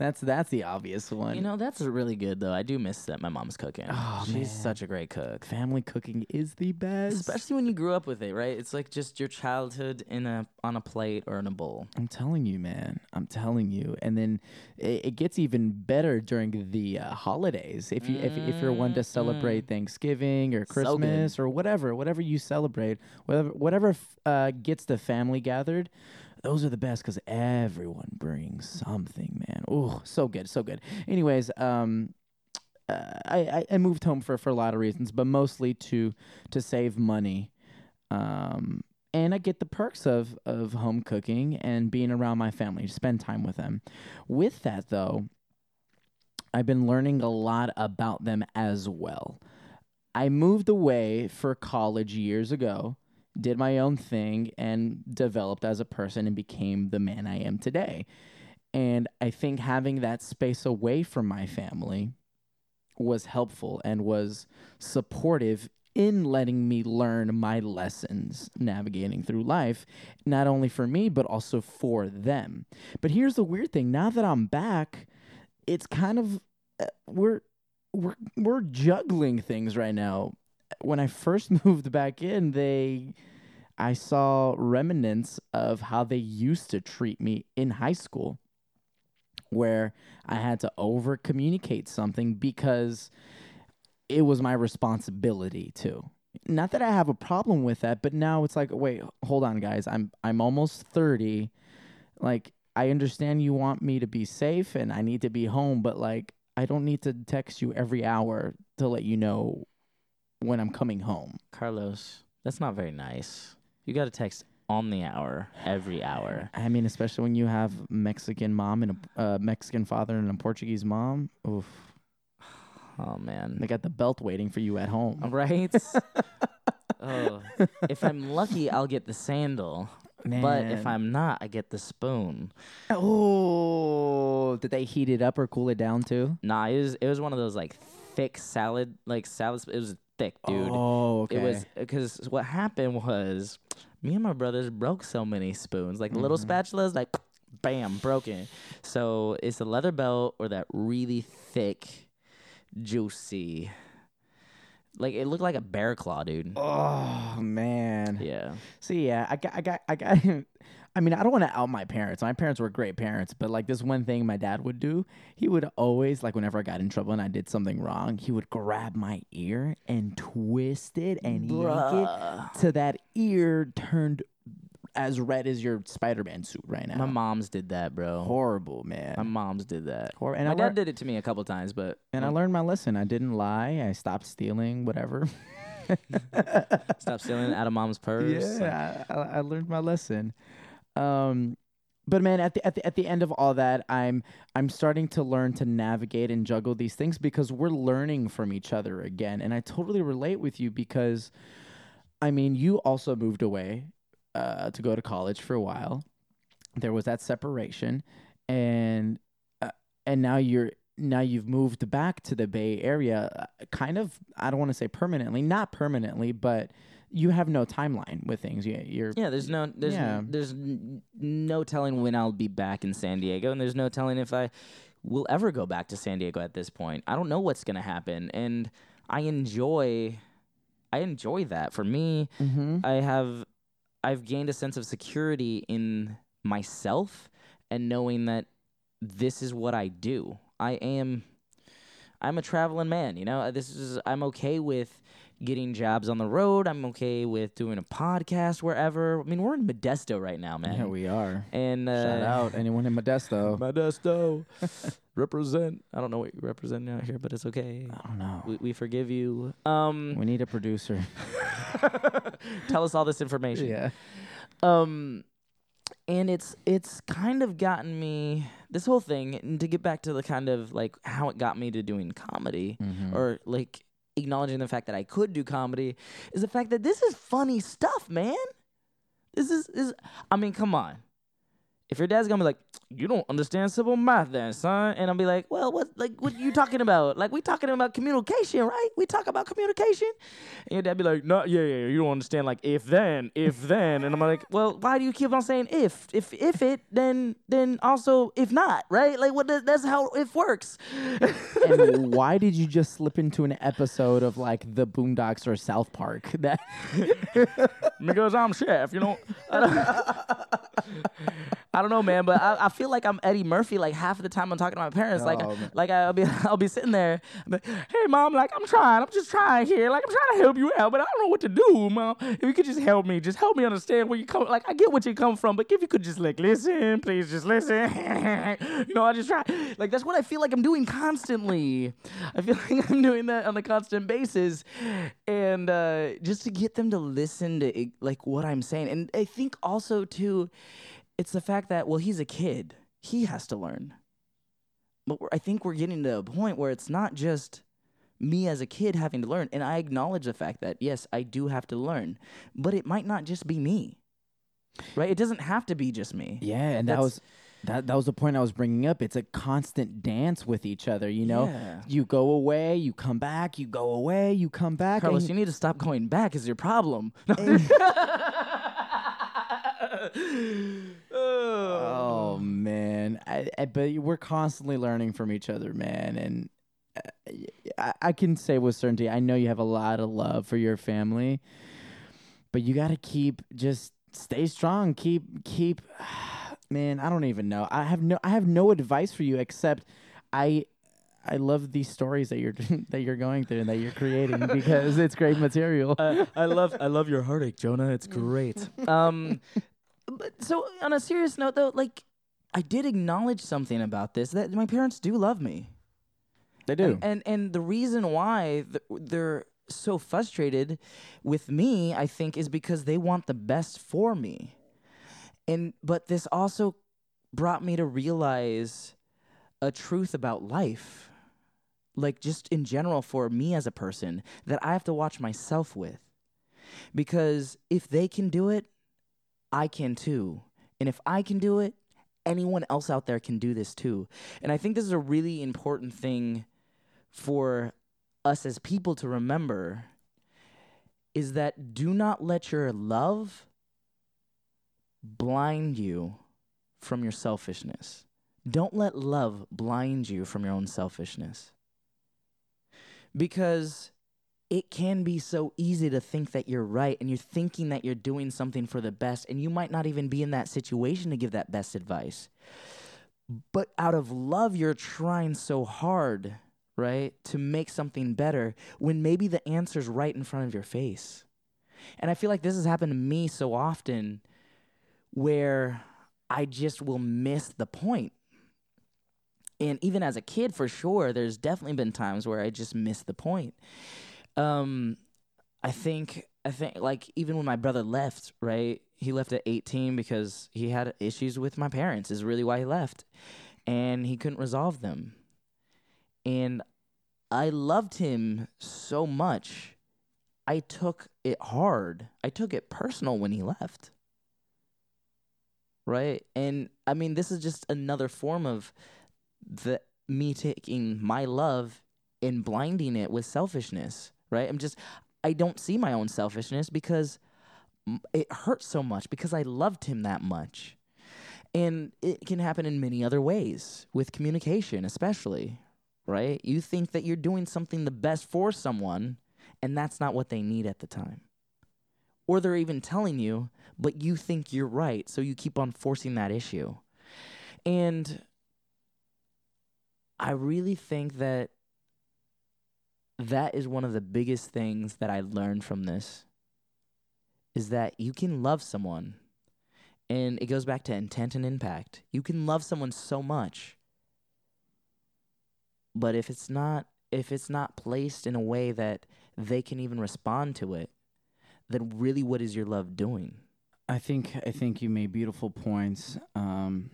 That's that's the obvious one. You know, that's really good though. I do miss that my mom's cooking. Oh, She's man. such a great cook. family cooking is the best. Especially when you grew up with it, right? It's like just your childhood in a on a plate or in a bowl. I'm telling you, man. I'm telling you. And then it, it gets even better during the uh, holidays. If you if, if you're one to celebrate Thanksgiving or Mm-hmm. So. Christmas or whatever, whatever you celebrate, whatever whatever f- uh, gets the family gathered. Those are the best because everyone brings something, man. Oh, so good, so good. Anyways, um, uh, I, I moved home for for a lot of reasons, but mostly to to save money. Um, and I get the perks of of home cooking and being around my family, spend time with them. With that though, I've been learning a lot about them as well. I moved away for college years ago, did my own thing and developed as a person and became the man I am today. And I think having that space away from my family was helpful and was supportive in letting me learn my lessons navigating through life, not only for me, but also for them. But here's the weird thing now that I'm back, it's kind of, uh, we're, we're, we're juggling things right now. When I first moved back in, they, I saw remnants of how they used to treat me in high school where I had to over communicate something because it was my responsibility to. Not that I have a problem with that, but now it's like, wait, hold on, guys. I'm I'm almost thirty. Like I understand you want me to be safe and I need to be home, but like I don't need to text you every hour to let you know when I'm coming home. Carlos, that's not very nice. You got to text on the hour, every hour. I mean, especially when you have Mexican mom and a uh, Mexican father and a Portuguese mom. Oof, Oh man. they got the belt waiting for you at home. Right? oh, if I'm lucky, I'll get the sandal. But if I'm not, I get the spoon. oh, did they heat it up or cool it down too? Nah, it was it was one of those like thick salad like salads. It was thick, dude. Oh, okay. It was because what happened was me and my brothers broke so many spoons, like little Mm-hmm. spatulas, like bam, broken. So it's a leather belt or that really thick, juicy. Like it looked like a bear claw, dude. Oh man. Yeah. See, yeah, I got, I got, I got. I mean, I don't want to out my parents. My parents were great parents, but like this one thing my dad would do, he would always like whenever I got in trouble and I did something wrong, he would grab my ear and twist it and yank it to that ear turned as red as your Spider-Man suit right now. My mom's did that, bro. Horrible, man. My mom's did that. Hor- and my I dad did it to me a couple times, but and I learned my lesson. I didn't lie. I stopped stealing, whatever. stop stealing out of mom's purse. Yeah, I I learned my lesson. Um, but man, at the at the at the end of all that, I'm I'm starting to learn to navigate and juggle these things because we're learning from each other again, and I totally relate with you because, I mean, you also moved away uh, to go to college for a while. There was that separation, and uh, and now you're now you've moved back to the Bay Area, uh, kind of. I don't want to say permanently, not permanently, but you have no timeline with things. You, you're Yeah, there's no there's Yeah. there's n- no telling when I'll be back in San Diego, and there's no telling if I will ever go back to San Diego at this point. I don't know what's gonna happen, and I enjoy I enjoy that. For me, mm-hmm. I have I've gained a sense of security in myself and knowing that this is what I do. I am I'm a traveling man, you know. This is I'm okay with getting jobs on the road. I'm okay with doing a podcast wherever. I mean, we're in Modesto right now, man. yeah, we are. and uh, Shout out anyone in Modesto. Modesto. represent. I don't know what you represent out here, but it's okay. I don't know. We, we forgive you. Um, We need a producer. tell us all this information. yeah. um and it's it's kind of gotten me this whole thing and to get back to the kind of like how it got me to doing comedy Mhm. or like acknowledging the fact that I could do comedy is the fact that this is funny stuff, man. This is this is I mean, come on. If your dad's gonna be like, you don't understand simple math, then, son, and I'll be like, well, what, like, what you talking about? Like, we talking about communication, right? We talk about communication, and your dad be like, no, yeah, yeah, yeah, you don't understand, like, if then, if then, and I'm like, well, why do you keep on saying if, if, if it, then, then also if not, right? Like, what? does- That's how if works. and why did you just slip into an episode of like the Boondocks or South Park? That because I'm chef, you know. I don't, know, man, but I, I feel like I'm Eddie Murphy like half of the time I'm talking to my parents. Like, Oh, like I'll be I'll be sitting there, like, hey mom, like I'm trying, I'm just trying here, like I'm trying to help you out, but I don't know what to do, mom. If you could just help me, just help me understand where you come. Like I get what you come from, but if you could just like listen, please just listen. you know, I just try. Like that's what I feel like I'm doing constantly. I feel like I'm doing that on a constant basis, and uh, just to get them to listen to like what I'm saying, and I think also too, it's the fact that well, he's a kid, he has to learn. But we're, I think we're getting to a point where it's not just me as a kid having to learn, and I acknowledge the fact that yes, I do have to learn, but it might not just be me. Right? It doesn't have to be just me. yeah, and that was that that was the point I was bringing up. It's a constant dance with each other. You know, Yeah. you go away, you come back, you go away, you come back. Carlos, you need to stop going back. Is your problem? Oh man, I, I, but we're constantly learning from each other, man, and uh, I, I can say with certainty, I know you have a lot of love for your family, but you got to keep just stay strong. Keep keep, man. I don't even know. I have no I have no advice for you except I. I love these stories that you're that you're going through and that you're creating because it's great material. I, I love I love your heartache, Jonah. It's great. um, but so on a serious note though, like I did acknowledge something about this that my parents do love me. They do. And, and and the reason why th- they're so frustrated with me, I think, is because they want the best for me. And but this also brought me to realize a truth about life. Like just in general for me as a person that I have to watch myself with. Because if they can do it, I can too. And if I can do it, anyone else out there can do this too. And I think this is a really important thing for us as people to remember is that do not let your love blind you from your selfishness. Don't let love blind you from your own selfishness. Because it can be so easy to think that you're right and you're thinking that you're doing something for the best, and you might not even be in that situation to give that best advice. But out of love, you're trying so hard, right, to make something better when maybe the answer's right in front of your face. And I feel like this has happened to me so often where I just will miss the point. And even as a kid, for sure, there's definitely been times where I just miss the point. Um, I think I think like even when my brother left, right? He left at 18 because he had issues with my parents. Is really why he left, and he couldn't resolve them. And I loved him so much. I took it hard. I took it personal when he left. Right? And I mean, this is just another form of the me taking my love and blinding it with selfishness right? I'm just, I don't see my own selfishness because it hurts so much because I loved him that much. And it can happen in many other ways with communication, especially, right? You think that you're doing something the best for someone, and that's not what they need at the time. Or they're even telling you, but you think you're right, so you keep on forcing that issue. And I really think that that is one of the biggest things that I learned from this is that you can love someone and it goes back to intent and impact. You can love someone so much. But if it's not if it's not placed in a way that they can even respond to it, then really what is your love doing? I think I think you made beautiful points. Um,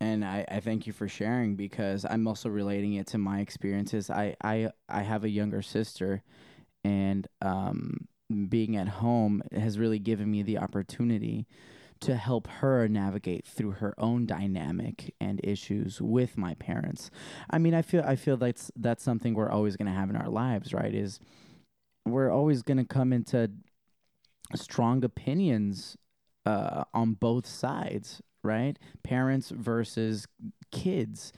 and I, I thank you for sharing because I'm also relating it to my experiences. I I, I have a younger sister, and um, being at home has really given me the opportunity to help her navigate through her own dynamic and issues with my parents. I mean, I feel I feel that's that's something we're always going to have in our lives, right? Is we're always going to come into strong opinions uh, on both sides right? Parents versus kids.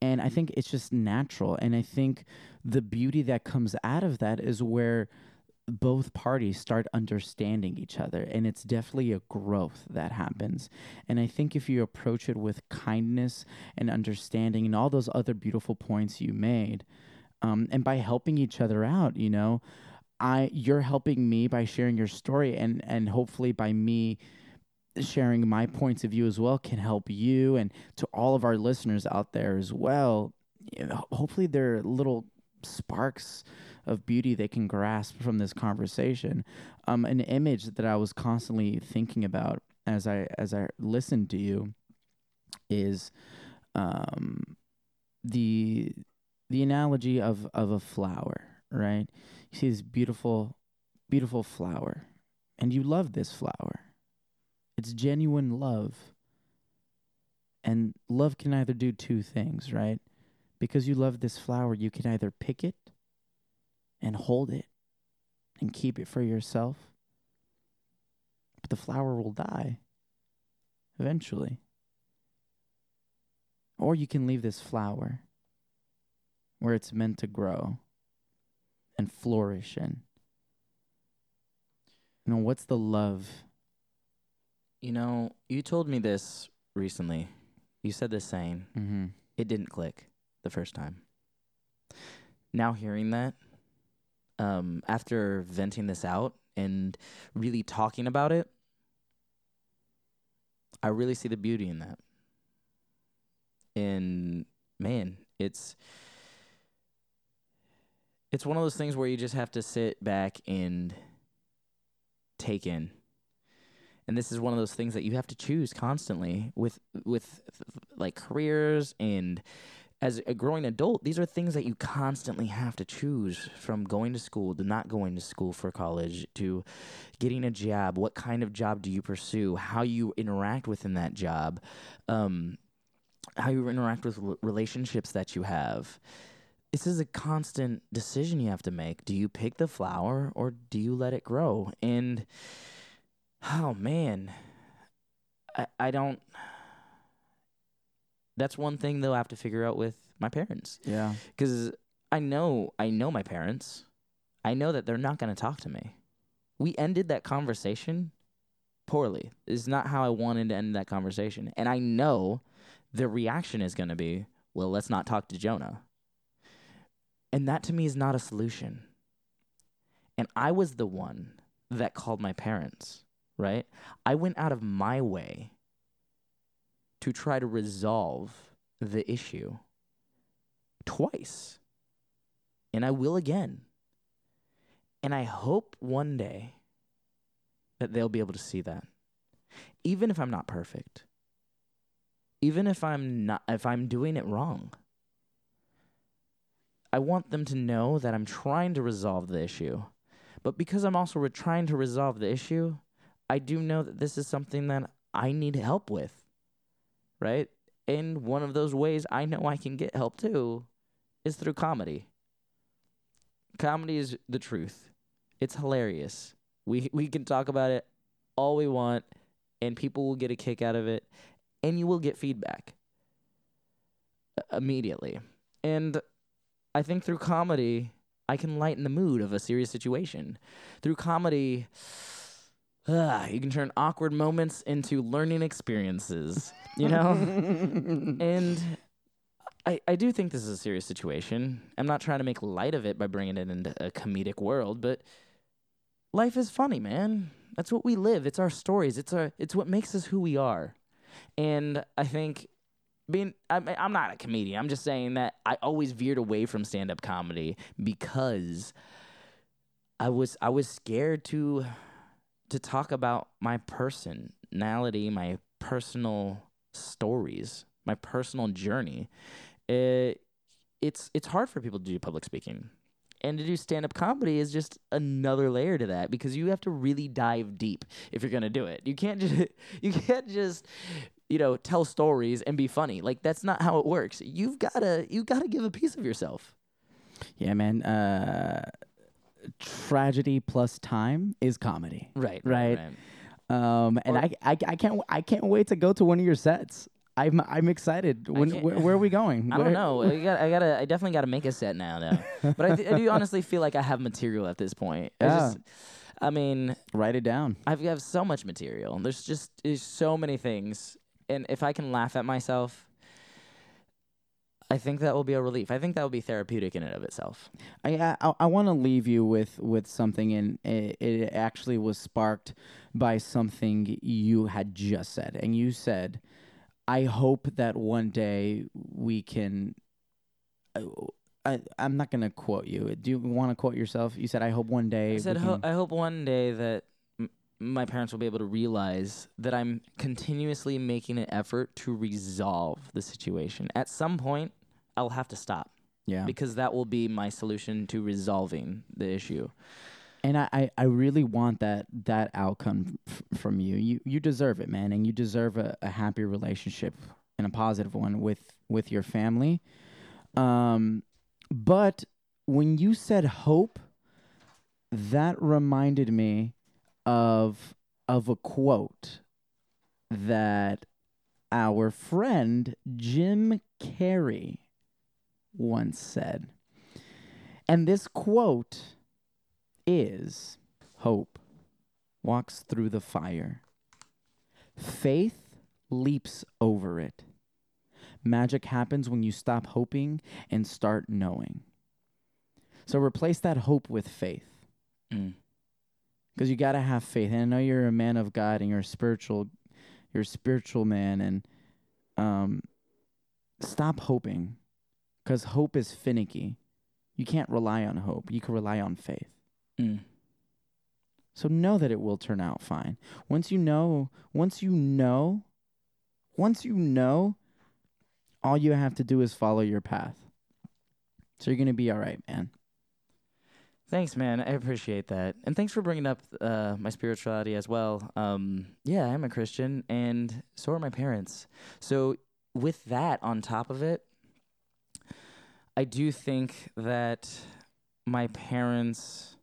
And I think it's just natural. And I think the beauty that comes out of that is where both parties start understanding each other and it's definitely a growth that happens and i think if you approach it with kindness and understanding and all those other beautiful points you made um, and by helping each other out you know i you're helping me by sharing your story and and hopefully by me sharing my points of view as well can help you and to all of our listeners out there as well. You know, hopefully, there are little sparks of beauty they can grasp from this conversation. Um, an image that I was constantly thinking about as I as I listened to you is um, the the analogy of of a flower, right? You see this beautiful, beautiful flower, and you love this flower it's genuine love. And love can either do two things, right? Because you love this flower, you can either pick it and hold it and keep it for yourself, but the flower will die eventually. Or you can leave this flower where it's meant to grow and flourish in. You know, what's the love you know, you told me this recently. You said this saying. Mm-hmm. It didn't click the first time. Now hearing that, um, after venting this out and really talking about it, I really see the beauty in that. And man, it's it's one of those things where you just have to sit back and take in. And this is one of those things that you have to choose constantly with with like careers and as a growing adult, these are things that you constantly have to choose from going to school to not going to school for college to getting a job. What kind of job do you pursue? How you interact within that job, um, how you interact with relationships that you have. This is a constant decision you have to make. Do you pick the flower or do you let it grow? And oh man, I I don't that's one thing they'll have to figure out with my parents Yeah. because I know I know my parents. I know that they're not going to talk to me. We ended that conversation poorly. It's not how I wanted to end that conversation, and I know the reaction is going to be, "Well, let's not talk to Jonah." And that to me is not a solution. And I was the one that called my parents, right? I went out of my way to try to resolve the issue twice. And I will again. And I hope one day that they'll be able to see that. Even if I'm not perfect. Even if I'm not if I'm doing it wrong. I want them to know that I'm trying to resolve the issue. But because I'm also re- trying to resolve the issue, I do know that this is something that I need help with right? And one of those ways I know I can get help too is through comedy. Comedy is the truth. It's hilarious. We we can talk about it all we want and people will get a kick out of it and you will get feedback uh, immediately. And I think through comedy I can lighten the mood of a serious situation. Through comedy ah, you can turn awkward moments into learning experiences you know? and I, I do think this is a serious situation. I'm not trying to make light of it by bringing it into a comedic world, but life is funny, man. That's what we live. It's our stories. It's our it's what makes us who we are. And I think being I'm, I'm not a comedian. I'm just saying that I always veered away from stand-up comedy because I was I was scared to to talk about my personality, my personal stories, my personal journey. It, it's it's hard for people to do public speaking. And to do stand up comedy is just another layer to that because you have to really dive deep if you're gonna do it. You can't just you can't just you know tell stories and be funny. Like that's not how it works. You've gotta you gotta give a piece of yourself. Yeah, man. Uh, tragedy plus time is comedy. Right. Right. Um, and Or- I, I, I can't, I can't wait to go to one of your sets. I'm, I'm excited. When, can't- where, where are we going? I don't know. I got. I gotta. I definitely gotta make a set now, though. But I, th- I do honestly feel like I have material at this point. I Yeah. just. I mean, Write it down. I've so much material. There's just there's so many things, and if I can laugh at myself, I think that will be a relief. I think that will be therapeutic in and of itself. I I, I want to leave you with with something, and it, it actually was sparked by something you had just said, and you said, "I hope that one day we can." uh, I, I'm not gonna quote you. Do you want to quote yourself? You said, "I hope one day." I said, ho- can-" I hope one day that m- my parents will be able to realize that I'm continuously making an effort to resolve the situation. At some point, I'll have to stop yeah. because that will be my solution to resolving the issue. And I, I, I really want that that outcome f- from you. You you deserve it, man, and you deserve a, a happy relationship and a positive one with with your family. Um, but when you said hope, that reminded me of of a quote that our friend Jim Carrey once said. And this quote is hope walks through the fire. Faith leaps over it. Magic happens when you stop hoping and start knowing. So replace that hope with faith. Mm. Because you got to have faith. And I know you're a man of God and you're a spiritual you're a spiritual man and um stop hoping because hope is finicky. You can't rely on hope. You can rely on faith. Mm. So know that it will turn out fine. Once you know, once you know, once you know, all you have to do is follow your path. So you're going to be all right, man. Thanks, man. I appreciate that, and thanks for bringing up uh, my spirituality as well. Um, yeah, I'm a Christian, and so are my parents. So with that on top of it, I do think that my parents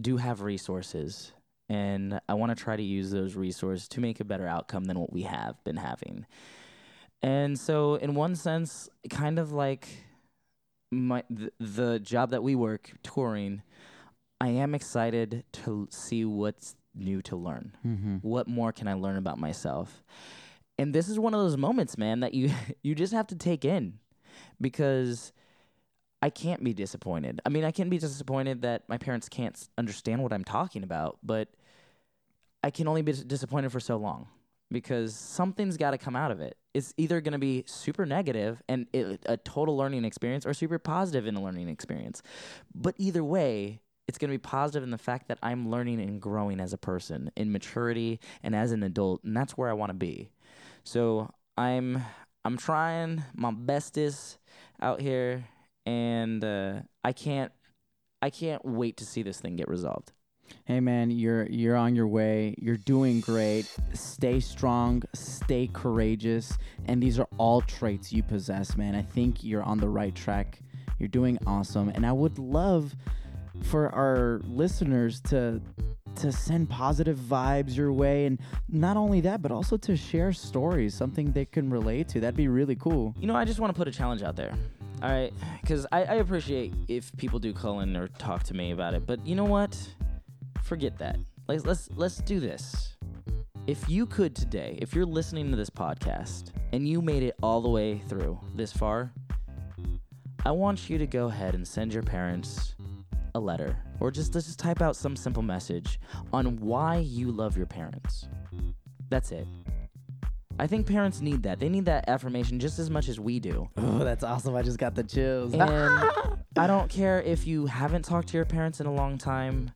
do have resources, and I want to try to use those resources to make a better outcome than what we have been having. And so, in one sense, kind of like my th- the job that we work touring, I am excited to see what's new to learn. Mm-hmm. What more can I learn about myself? And this is one of those moments, man, that you you just have to take in because I can't be disappointed. I mean, I can be disappointed that my parents can't understand what I'm talking about, but I can only be disappointed for so long because something's got to come out of it. It's either going to be super negative and it, a total learning experience or super positive in a learning experience. But either way, it's going to be positive in the fact that I'm learning and growing as a person in maturity and as an adult, and that's where I want to be. So I'm I'm trying my bestest out here, and uh, I can't I can't wait to see this thing get resolved. Hey man, you're you're on your way. You're doing great. Stay strong, stay courageous, and these are all traits you possess, man. I think you're on the right track. You're doing awesome, and I would love for our listeners to to send positive vibes your way and not only that, but also to share stories, something they can relate to. That'd be really cool. You know, I just want to put a challenge out there. All right, because I, I appreciate if people do call in or talk to me about it, but you know what? Forget that. Like, let's let's do this. If you could today, if you're listening to this podcast and you made it all the way through this far, I want you to go ahead and send your parents a letter or just let's just type out some simple message on why you love your parents. That's it. I think parents need that. They need that affirmation just as much as we do. Oh, that's awesome. I just got the chills. And I don't care if you haven't talked to your parents in a long time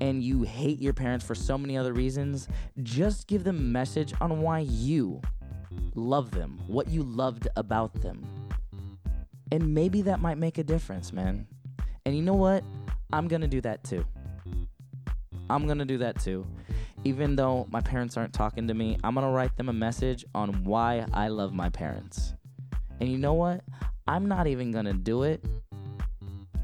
and you hate your parents for so many other reasons. Just give them a message on why you love them, what you loved about them. And maybe that might make a difference, man. And you know what? I'm going to do that too. I'm going to do that too. Even though my parents aren't talking to me, I'm to write them a message on why I love my parents. And you know what? I'm not even to do it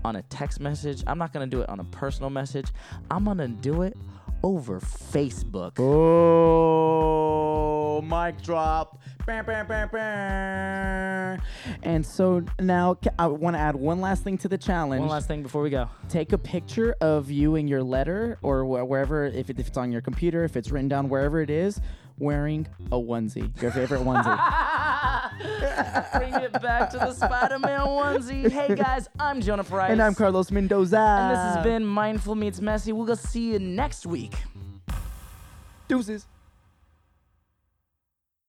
on a text message. I'm not to do it on a personal message. I'm to do it over Facebook. Oh, mic drop. Bam, bam, bam, bam. And so now I want to add one last thing to the challenge. One last thing before we go. Take a picture of you in your letter or wh- wherever, if, it, if it's on your computer, if it's written down wherever it is, wearing a onesie, your favorite onesie. Bring it back to the Spider Man onesie. Hey guys, I'm Jonah Price. and I'm Carlos Mendoza. And this has been Mindful Meets Messy. We'll go see you next week. Deuces.